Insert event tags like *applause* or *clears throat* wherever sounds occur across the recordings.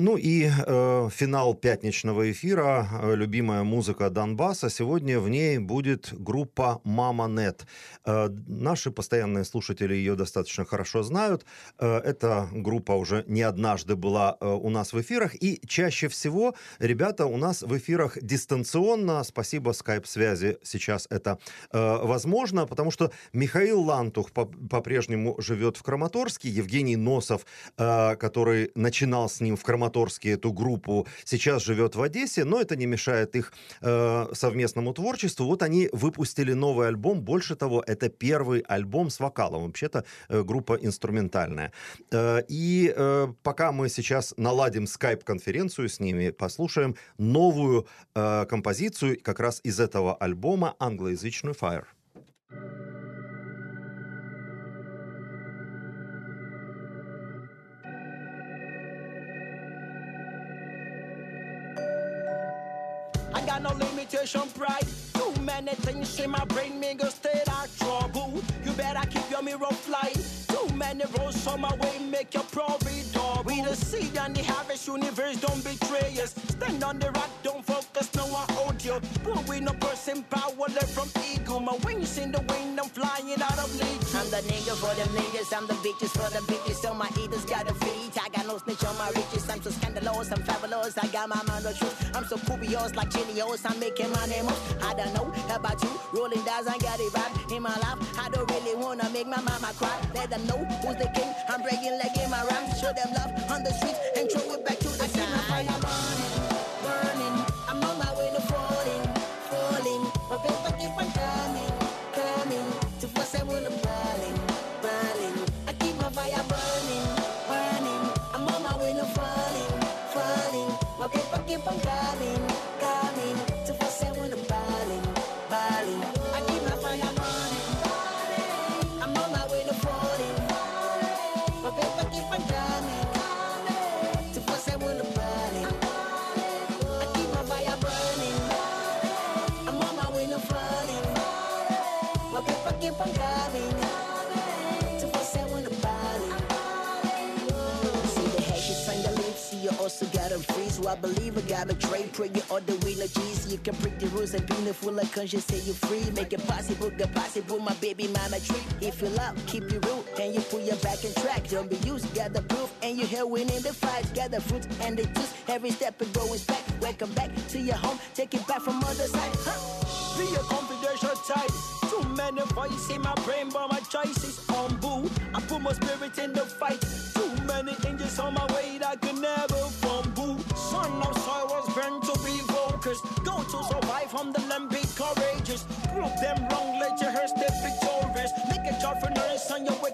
Ну и э, финал пятничного эфира, э, любимая музыка Донбасса. Сегодня в ней будет группа Мама Нет. Э, наши постоянные слушатели ее достаточно хорошо знают. Э, эта группа уже не однажды была э, у нас в эфирах. И чаще всего ребята у нас в эфирах дистанционно. Спасибо скайп-связи сейчас это э, возможно, потому что Михаил Лантух по- по-прежнему живет в Краматорске. Евгений Носов, э, который начинал с ним в Краматорске, Краматорске эту группу, сейчас живет в Одессе, но это не мешает их э, совместному творчеству. Вот они выпустили новый альбом. Больше того, это первый альбом с вокалом. Вообще-то э, группа инструментальная. Э, и э, пока мы сейчас наладим скайп-конференцию с ними, послушаем новую э, композицию как раз из этого альбома англоязычную «Fire». Got no limitation pride. Too many things in my brain make us stay out trouble. You better keep your mirror fly. Too many roads on my way make your probably double. We the seed and the harvest universe don't betray us. Stand on the rock, don't focus, no one hold you. But we no person power left from ego. My wings in the wind, I'm flying out of league. I'm the nigga for them niggas, I'm the bitches for the bitches. So my eaters got a feet. I no snitch on my riches. I'm so scandalous, I'm fabulous. I got my mind on truth. I'm so curious like Cheerios. I'm making my name up. I don't know about you. Rolling dice, I got it right in my life. I don't really wanna make my mama cry. Let them know who's the king. I'm breaking leg in my rhymes. Show them love on the streets and throw it back to the side. All the way no. You can break the rules and being full of conscience, say you free. Make it possible, get possible, my baby mama treat. If you love, keep your root and you put your back in track. Don't be used, got the proof, and you here winning the fight. Got the fruits and the juice, every step it going back. Welcome back to your home, take it back from other side. Huh? Be a confidential type. Too many voices in my brain, but my choice is on boo. I put my spirit in the fight. Too many angels on my way that I could never fumble. Focused. Go to survive from the land, be courageous. Prove them wrong, let your hair step victorious. Make a joyful noise on your way,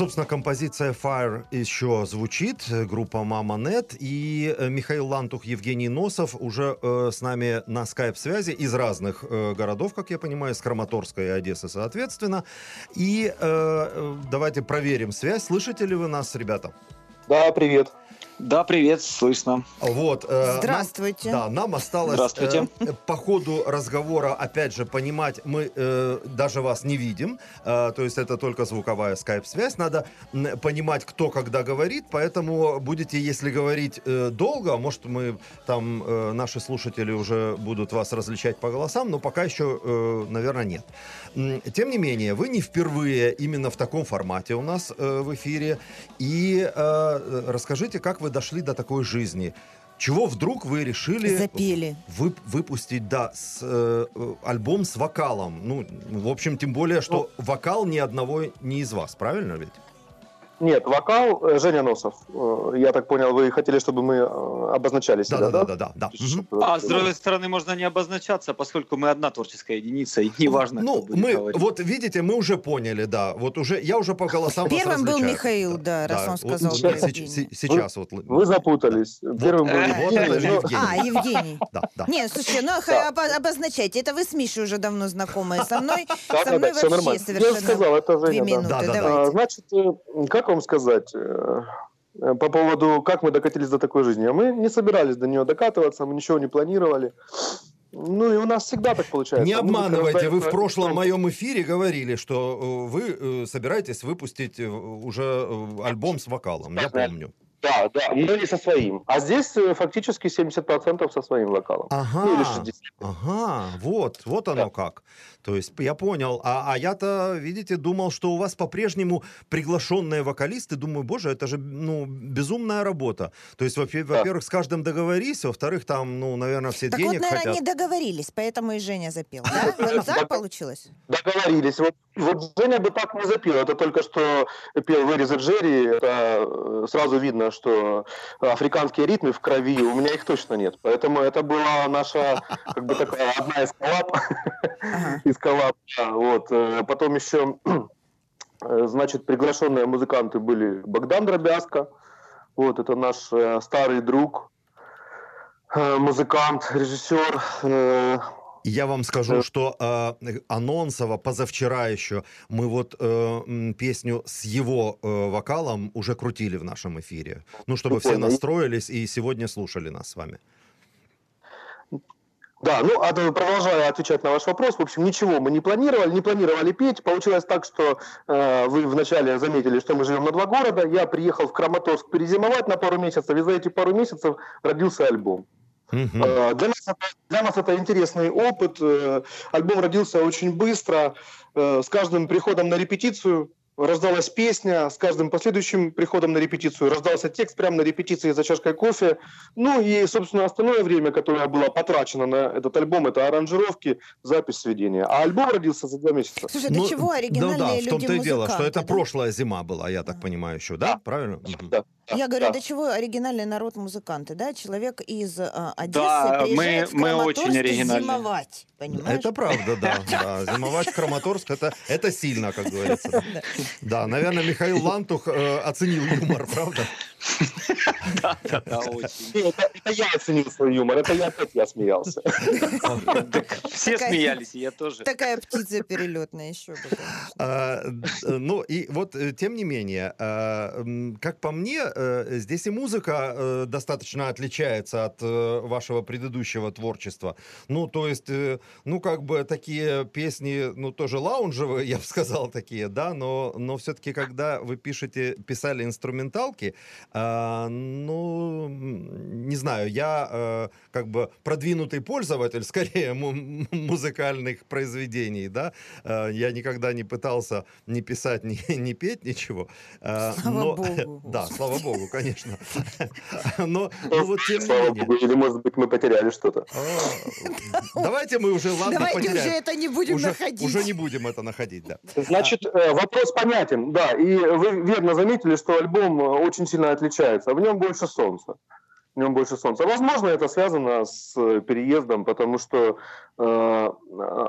Собственно, композиция Fire еще звучит, группа Мама Нет, и э, Михаил Лантух, Евгений Носов уже э, с нами на скайп-связи из разных э, городов, как я понимаю, из Краматорска и Одессы, соответственно. И э, э, давайте проверим связь. Слышите ли вы нас, ребята? Да, привет. Да, привет, слышно. Вот. э, нам- Здравствуйте. да, нам осталось Здравствуйте. э, по ходу разговора, опять же, понимать, мы э, даже вас не видим, э, то есть это только звуковая скайп-связь, надо понимать, кто когда говорит, поэтому будете, если говорить э, долго, может, мы там, э, наши слушатели уже будут вас различать по голосам, но пока еще, э, наверное, нет. Тем не менее, вы не впервые именно в таком формате у нас э, в эфире, и э, расскажите, как вы вы дошли до такой жизни? Чего вдруг вы решили Запели. вы, выпустить, да, с, э, э, альбом с вокалом? Ну, в общем, тем более, что вокал ни одного не из вас, правильно ведь? Нет, вокал э, Женя Носов. Э, Я так понял, вы хотели, чтобы мы э, обозначали себя, Да, да? да, да, да, да. Чтобы- А с другой стороны, можно не обозначаться, поскольку мы одна творческая единица, и неважно, Ну, мы, говорить. вот видите, мы уже поняли, да. Вот уже, я уже по голосам Первым был. Михаил, да, раз он вот сказал сейчас, вот. Вы запутались. Первым был Вот Евгений. А, Евгений. *laughs* Да, да. Не, слушайте, ну обозначайте. Это вы с Мишей уже давно знакомые. Со мной, Да, со да, мной да, все вообще нормально. Я совершенно сказал, это две Женя, да. минуты. Да, да, да. А. Значит, как вам сказать, э, э, по поводу, как мы докатились до такой жизни? А Мы не собирались до нее докатываться, мы ничего не планировали. Ну и у нас всегда так получается. Не обманывайте, вы в прошлом моем эфире говорили, что э, вы собираетесь выпустить уже альбом с вокалом, я помню. Да, да, но не со своим. А здесь фактически 70% со своим вокалом. Ага, Ну или 60. ага, вот, вот оно как. То есть я понял. А, а я-то, видите, думал, что у вас по-прежнему приглашенные вокалисты. Думаю, боже, это же, ну, безумная работа. То есть, во- во-первых, с каждым договорись, во-вторых, там, ну, наверное, все Так денег вот, наверное, хотят. не договорились, поэтому и Женя запел, *laughs* да? Вот так получилось? Договорились. Вот, вот Женя бы так не запел. Это только что пел вырезы Джерри. Это э, сразу видно, что африканские ритмы в крови, у меня их точно нет. Поэтому это была наша, как бы такая, одна из коллаб. Ага. *laughs* из коллаб. да, Вот. Э, Потом еще, *clears throat* э, значит, приглашенные музыканты были Богдан Дробязко. Вот, это наш э, старый друг, музыкант, режиссер. Я вам скажу, что э, анонсово позавчера еще мы вот э, песню с его э, вокалом уже крутили в нашем эфире. Ну, чтобы все Прикольно. настроились и сегодня слушали нас с вами. Да, ну, а то продолжая отвечать на ваш вопрос, в общем, ничего мы не планировали, не планировали петь. Получилось так, что э, вы вначале заметили, что мы живем на два города. Я приехал в Краматорск перезимовать на пару месяцев, и за эти пару месяцев родился альбом. Мгм. Э, Для нас, это, для нас это интересный опыт. Э, Альбом родился очень быстро. Э, С каждым приходом на репетицию рождалась песня, с каждым последующим приходом на репетицию рождался текст прямо на репетиции за чашкой кофе. Ну и, собственно, остальное время, которое было потрачено на этот альбом, это аранжировки, запись, сведения. А альбом родился за два месяца. Слушай, Ну, до чего оригинальные да, да, в люди том-то и дело, что это да? прошлая зима была, я так понимаю, еще, да? Правильно? Да, да, Я говорю, да. до чего оригинальный народ музыканты, да? Человек из а, Одессы Да, приезжает мы- в мы Краматорск очень оригинальные. зимовать, понимаешь? Это правда, да, *laughs* да. Зимовать в Краматорск это, это сильно, как говорится. *laughs* Да, Да, наверное, Михаил Лантух э, оценил юмор, правда? *laughs* Да, да, да, очень. Не, Это, я оценил свой юмор, это я опять я смеялся. *laughs* Все смеялись, и я тоже. Такая птица перелетная еще. А, Ну, и вот, э, тем не менее, а, как по мне, э, здесь и музыка э, достаточно отличается от вашего предыдущего творчества. Ну, то есть, ну, как бы такие песни, ну, тоже лаунжевые, *laughs* я бы сказал, такие, да, но, но все-таки, когда вы пишете, писали инструменталки, а, ну, не знаю, я э, как бы продвинутый пользователь, *laughs* скорее, му- музыкальных произведений, да, Э, я никогда не пытался ни писать, ни, *laughs* ни петь ничего. Э, Слава но- богу, *laughs* Да, слава богу, конечно. Но, ну вот тем не Слава менее. богу, или, может быть, мы потеряли что-то. А, Давайте мы уже, ладно, Давайте уже потеряем. это не будем Уже, находить. уже не будем это находить, да. Значит, вопрос понятен, да. И вы верно заметили, что альбом очень сильно отличается. В нем больше солнца. В нем больше солнца. Возможно, это связано с э, переездом, потому что э,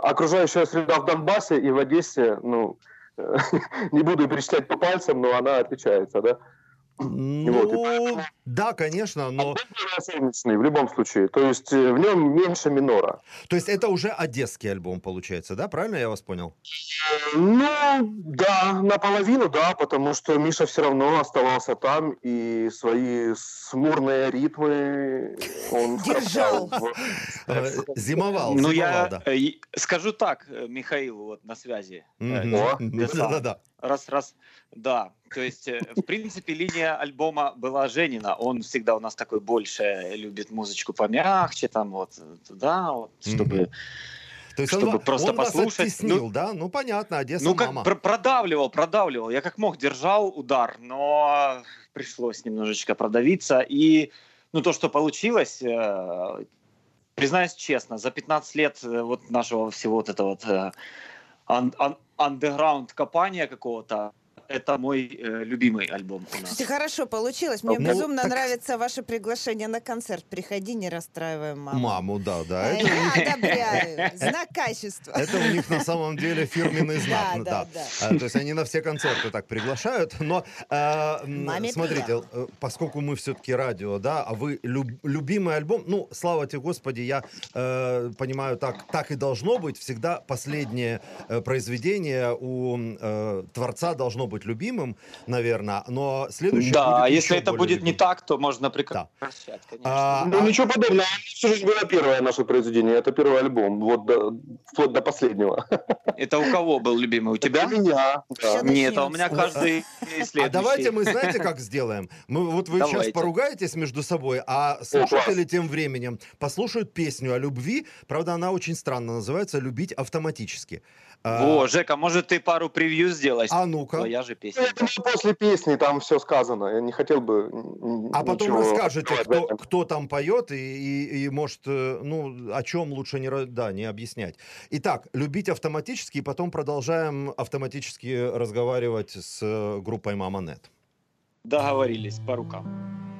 окружающая среда в Донбассе и в Одессе, ну, *laughs* не буду перечислять по пальцам, но она отличается, да. Ну, да, конечно, но... Солнечный в любом случае. То есть э, в нем меньше минора. То есть это уже одесский альбом получается, да? Правильно я вас понял? Ну, да, наполовину, да, потому что Миша все равно оставался там, и свои смурные ритмы он *laughs* Держал. Э, Зимовал, Ну, зимовал, я э, скажу так, э, Михаил вот на связи. Э, Да-да-да. Раз, раз, да. То есть, э, в принципе, линия альбома была Женина. Он всегда у нас такой больше любит музычку помягче, там вот э, туда, вот, чтобы... То есть чтобы он, просто он вас послушать. оттеснил, Ну, да? Ну, понятно, Одесса Ну, как мама. пр- продавливал, продавливал. Я как мог держал удар, но пришлось немножечко продавиться. И ну, то, что получилось, э, признаюсь честно, за 15 лет э, вот нашего всего вот этого вот э, ан- ан- андеграунд копания какого-то, это мой э, любимый альбом у нас. Хорошо получилось. Мне Ну, безумно так- нравится ваше приглашение на концерт. Приходи, не расстраивай маму. Маму, да, да. А Это, Я одобряю. Знак качества. это у них на самом деле фирменный *laughs* знак. Да, ну, да, да. А, То есть они на все концерты так приглашают. Но э, Маме смотрите, э, поскольку мы все-таки радио, да, а вы люб- любимый альбом, ну, слава тебе, Господи, я э, понимаю, так, так и должно быть. Всегда последнее э, произведение у э, творца должно быть любимым, наверное, но следующее Да, будет а еще если это более будет не любимым. так, то можно прекращать, конечно. А, Ну, ничего подобного. Всю жизнь было первое наше произведение. Это первый альбом. Вот до- вплоть до последнего. Это у кого был любимый? У тебя? У меня. Да. Нет, а у меня каждый следующий. А давайте мы, знаете, как сделаем? Мы, вот вы сейчас поругаетесь между собой, а слушатели тем временем послушают песню о любви. Правда, она очень странно называется «Любить автоматически». А, Во, Жека, может ты пару превью сделаешь? а ну-ка. Твоя же песня. Это после песни там все сказано. Я не хотел бы А потом расскажете, кто, кто там поет и, и, и, может, э, ну, о чем лучше не, да, не объяснять. Итак, любить автоматически, и потом продолжаем автоматически разговаривать с э, группой Мама Нет. Договорились по рукам.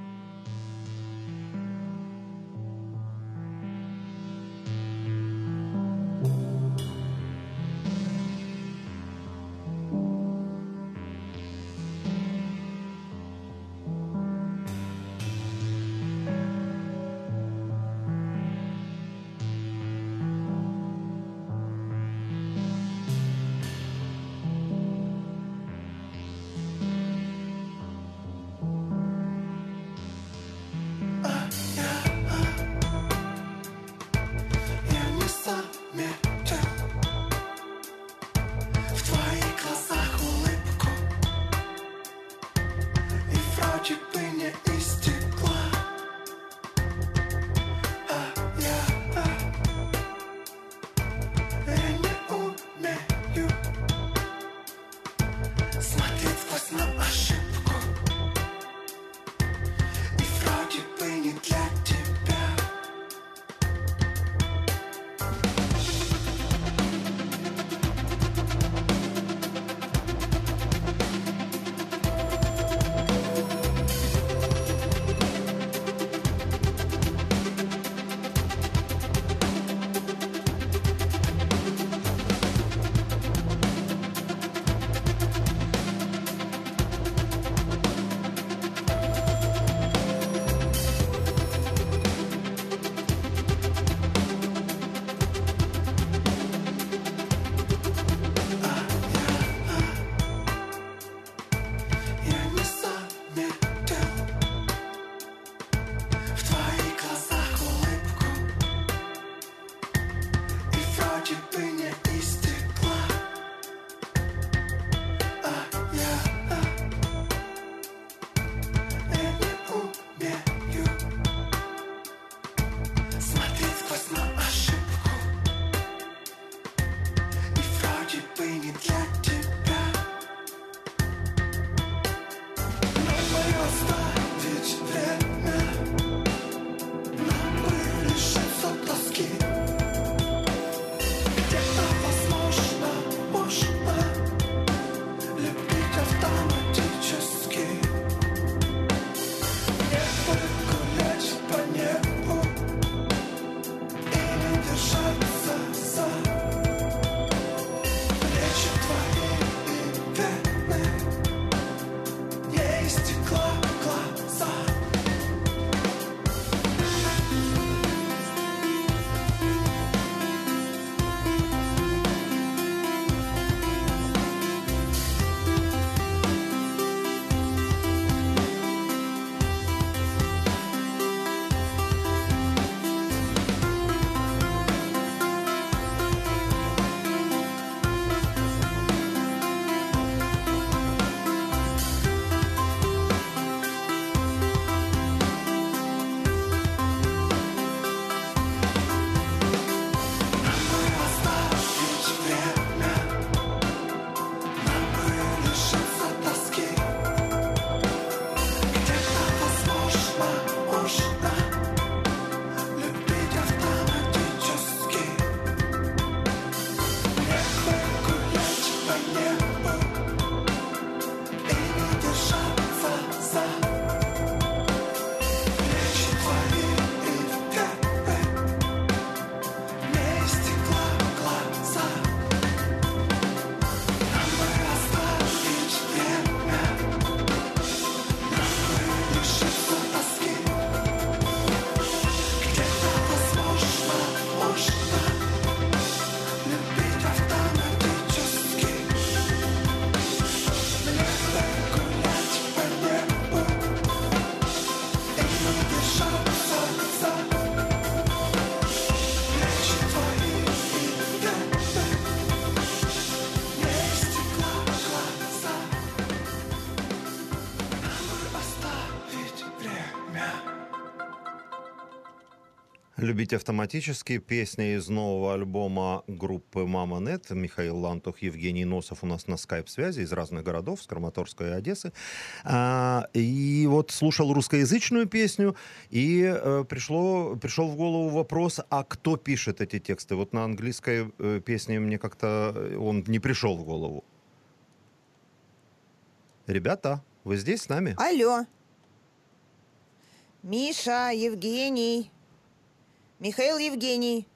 people. Любить автоматически. Песня из нового альбома группы «Мама Нет». Михаил Лантух, Евгений Носов у нас на скайп-связи из разных городов, с Краматорска и Одессы. А, и вот слушал русскоязычную песню, и э, пришло, пришел в голову вопрос, а кто пишет эти тексты? Вот на английской э, песне мне как-то он не пришел в голову. Ребята, вы здесь с нами? Алло. Миша, Евгений. Михаил Евгений.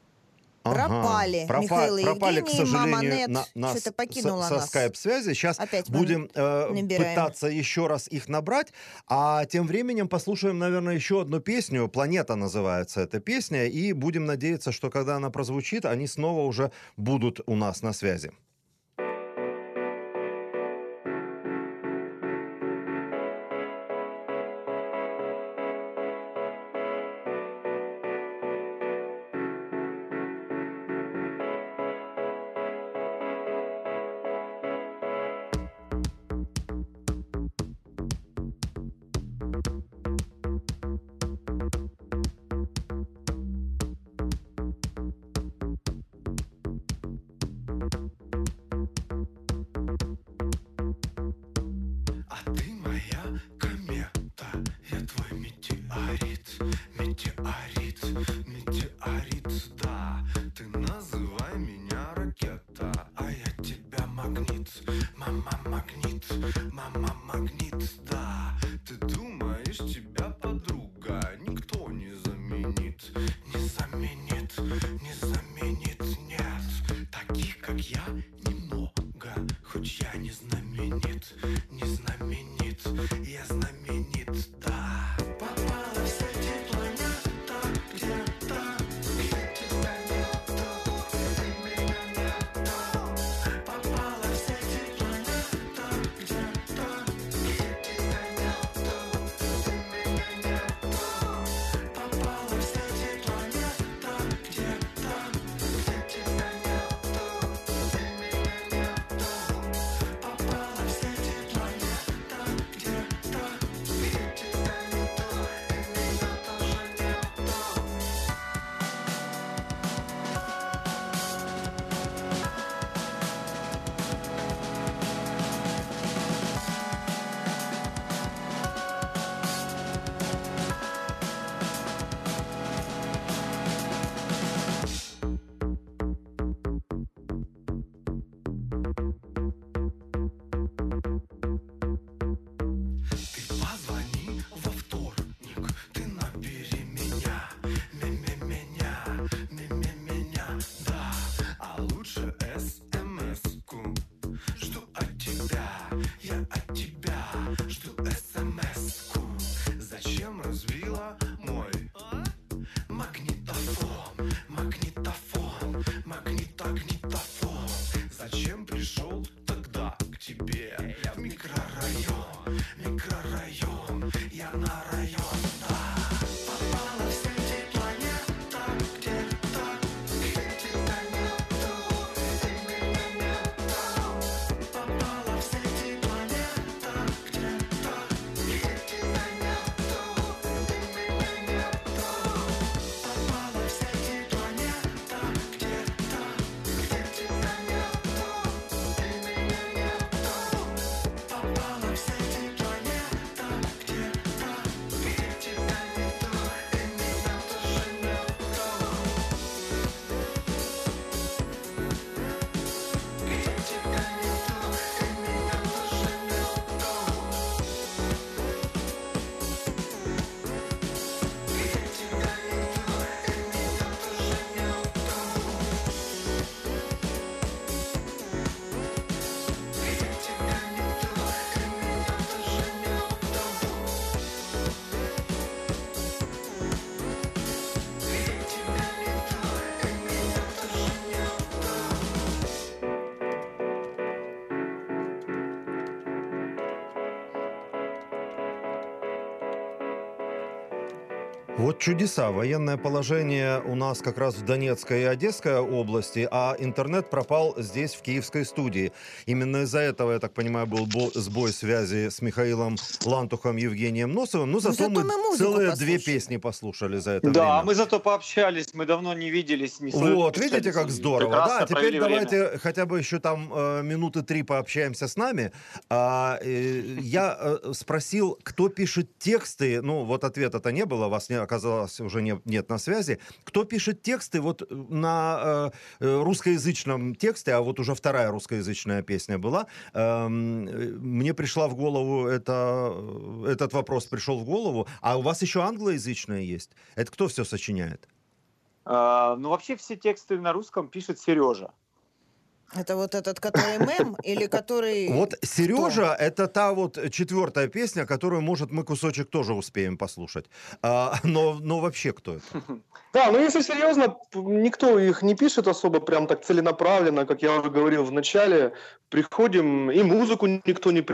Ага. Пропали. Пропа- Михаил пропали, Евгений, к сожалению, Мама Нет на- что-то покинула со, со нас. скайп-связи. Сейчас Опять будем э, набираем. пытаться еще раз их набрать, а тем временем послушаем, наверное, еще одну песню. «Планета» называется эта песня, и будем надеяться, что когда она прозвучит, они снова уже будут у нас на связи. лучше Вот чудеса. Военное положение у нас как раз в Донецкой и Одесской области, а интернет пропал здесь, в киевской студии. Именно из-за этого, я так понимаю, был бо- сбой связи с Михаилом Лантухом, Евгением Носовым. Ну, зато, зато мы, мы целые послушали. две песни послушали за это Да, время. а мы зато пообщались, мы давно не виделись, не. Вот, видите, как здорово. Прекрасно Да, теперь провели время. давайте хотя бы еще там э, минуты три пообщаемся с нами. А, э, я э, спросил, кто пишет тексты. Ну, вот ответа-то не было, вас не оказалось уже не- нет на связи. Кто пишет тексты вот на э, э, русскоязычном тексте, а вот уже вторая русскоязычная песня была. эм, э, мне пришла в голову это, этот вопрос пришел в голову. А у вас еще англоязычная есть? Это кто все сочиняет? А, ну, вообще все тексты на русском пишет Сережа. Это вот этот, который мем, или который... *laughs* Вот Сережа это та вот четвертая песня, которую, может, мы кусочек тоже успеем послушать. А, но, но вообще кто это? *laughs* Да, ну если серьезно, никто их не пишет особо прям так целенаправленно, как я уже говорил в начале. Приходим, и музыку никто не...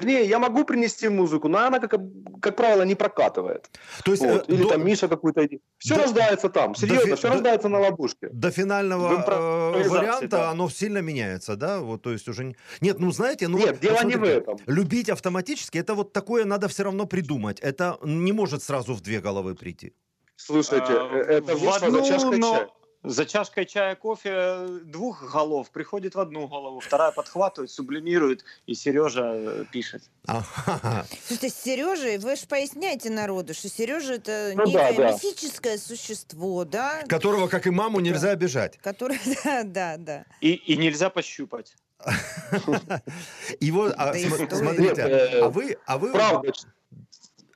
Вернее, я могу принести музыку, но она, как, как правило, не прокатывает. То есть Вот. э, Или до, там Миша какой-то... Все до- рождается там, серьезно, фи- все до- рождается на ловушке. до финального э, варианта да. оно сильно меняется, да? Вот, то есть уже... не- Нет, ну знаете, ну... Нет, дело не в этом. Любить автоматически, это вот такое надо все равно придумать. Это не может сразу в две головы прийти. Слушайте, А, э, это в за чашкой но чая. За чашкой чая кофе двух голов приходит в одну голову, вторая подхватывает, сублимирует, и Сережа э, пишет. Ага. Слушайте, с Сережей, вы же поясняете народу, что Сережа это Ну да, некое да. мифическое существо, да? Которого, как и маму, нельзя обижать. Которое, *laughs* да, да, да. И, и нельзя пощупать. *laughs* И вот, а, Да смотрите, э, а вы, а вы, Правда,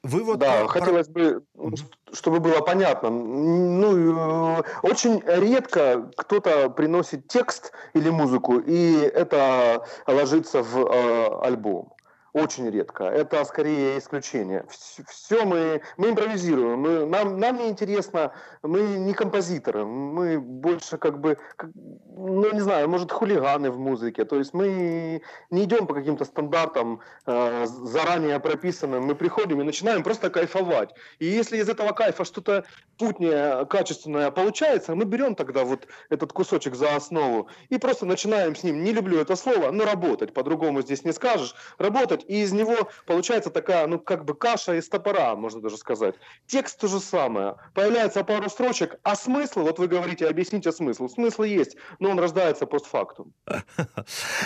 вы вот да, про- хотелось бы, Мгм. чтобы было понятно. Ну, э, очень редко кто-то приносит текст или музыку, и это ложится в э, альбом. Очень редко. Это скорее исключение. Все мы, мы импровизируем. Мы, нам, нам не интересно, мы не композиторы. Мы больше как бы, как- ну не знаю, может хулиганы в музыке. То есть мы не идем по каким-то стандартам э, заранее прописанным. Мы приходим и начинаем просто кайфовать. И если из этого кайфа что-то путнее, качественное получается, мы берем тогда вот этот кусочек за основу и просто начинаем с ним, не люблю это слово, но работать, по-другому здесь не скажешь, работать, и из него получается такая, ну, как бы каша из топора, можно даже сказать. Текст то же самое. Появляется пару строчек, а смысл, вот вы говорите, объясните смысл. Смысл есть, но он рождается постфактум. *laughs*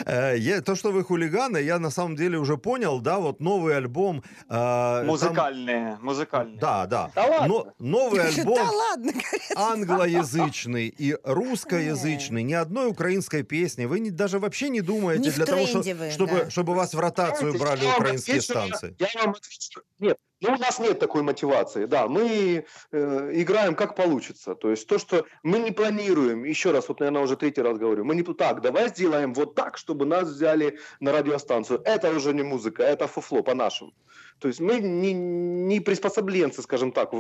Э, то, что вы хулиганы, я на самом деле уже понял, да, вот новый альбом. э, Музыкальные, музыкальные. да, да. Да ладно? Но, новый альбом *laughs* англоязычный и русскоязычный, ни одной украинской песни. Вы даже вообще не думаете для того, чтобы, чтобы вас в ротацию Знаете, брали я украинские отвечу станции. Я вам отвечу. Нет, ну у нас нет такой мотивации. Да, мы э, играем как получится. То есть то, что мы не планируем, еще раз, вот, наверное, уже третий раз говорю, мы не так, давай сделаем вот так, чтобы нас взяли на радиостанцию. Это уже не музыка, это фуфло по-нашему. То есть мы не, не приспособленцы, скажем так,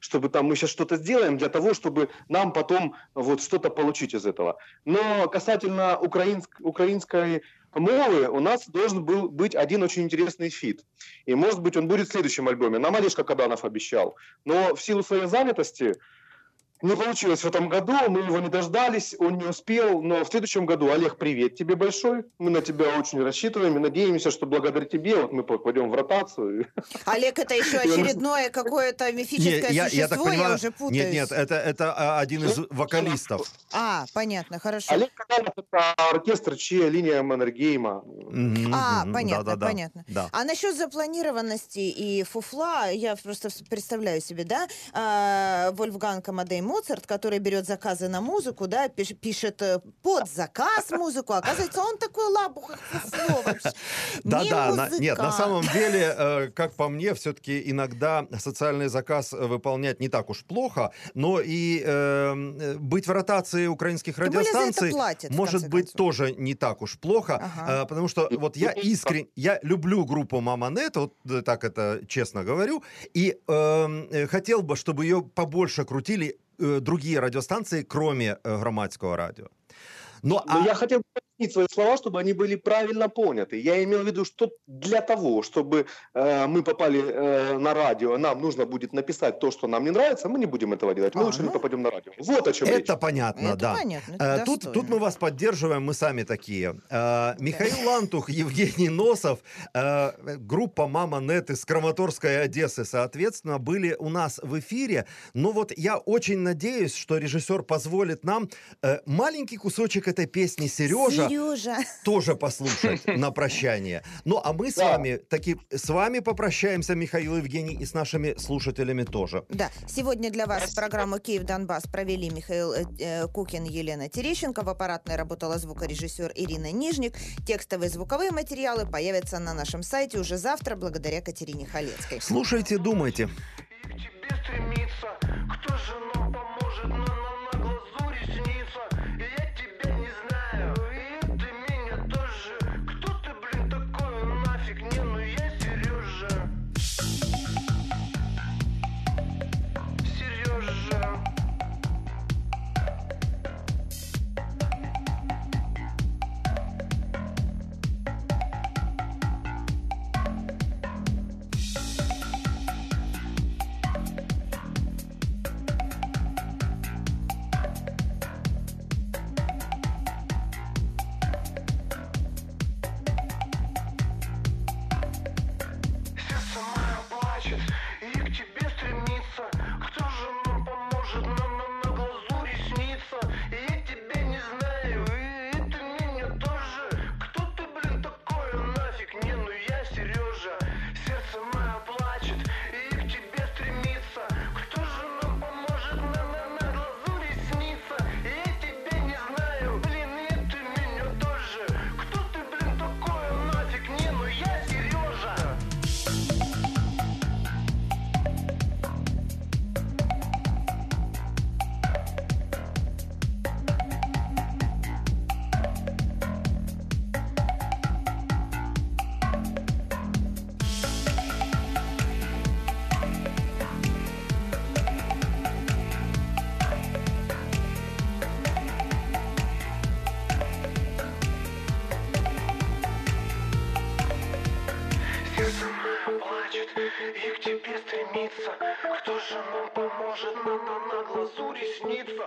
чтобы там мы сейчас что-то сделаем для того, чтобы нам потом вот что-то получить из этого. Но касательно украинск- украинской мовы у нас должен был быть один очень интересный фит. И, может быть, он будет в следующем альбоме. Нам Олежка Каданов обещал. Но в силу своей занятости не получилось в этом году, мы его не дождались, он не успел, но в следующем году, Олег, привет тебе большой, мы на тебя очень рассчитываем и надеемся, что благодаря тебе вот мы попадем в ротацию. Олег, это еще очередное какое-то мифическое Не, я, я так существо, я, понимаю, уже путаюсь. нет, нет, это, это а, один из вокалистов. А, понятно, хорошо. Олег Каданов – это оркестр, чья линия Маннергейма. Мгм, А, мгм, понятно, да-да-да, понятно. Да. А насчет запланированности и фуфла, я просто представляю себе, да, а, Вольфганг Амадей Моцарт, который берет заказы на музыку, да, пиш- пишет э, под заказ музыку, оказывается, он такой лабух, как фуфло вообще. Да, Не да, на- нет, на самом деле, э, как по мне, все-таки иногда социальный заказ э, выполнять не так уж плохо, но и э, э, быть в ротации украинских радиостанций может быть концов. тоже не так уж плохо, Ага. э, потому что вот я искренне, я люблю группу Маманет, вот так это честно говорю, и эм, э, хотел бы, чтобы ее побольше крутили другие радиостанции, кроме э, громадского радио. Но, Но а- я хотел бы пояснить свои слова, чтобы они были правильно поняты. Я имел в виду, что для того, чтобы э, мы попали э, на радио, нам нужно будет написать то, что нам не нравится, мы не будем этого делать. Мы А, лучше не ну. попадем на радио. Вот о чем речь. Это понятно, Это да. понятно, это Э, Тут, тут мы вас поддерживаем, мы сами такие. Э, Михаил Лантух, Евгений Носов, э, группа «Мама Нет» из Краматорской Одессы, соответственно, были у нас в эфире. Но вот я очень надеюсь, что режиссер позволит нам э, маленький кусочек этой песни «Сережа» Сережа. *laughs* тоже послушать на прощание. Ну, а мы с Да. вами таки с вами попрощаемся, Михаил Евгений, и с нашими слушателями тоже. Да, сегодня для вас программу «Киев Донбасс» провели Михаил э, э, Кукин, Елена Терещенко. В аппаратной работала звукорежиссер Ирина Нижник. Текстовые звуковые материалы появятся на нашем сайте уже завтра благодаря Катерине Халецкой. Слушайте, думайте. И к тебе стремится Кто же нам поможет на, глазу ресница.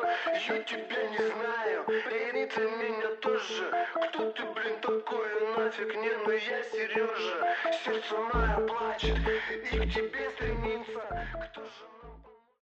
Я тебя не знаю, и ты меня тоже. Кто ты, блин, такой нафиг, не, ну я Сережа. Сердце мое плачет и к тебе стремится. Кто же нам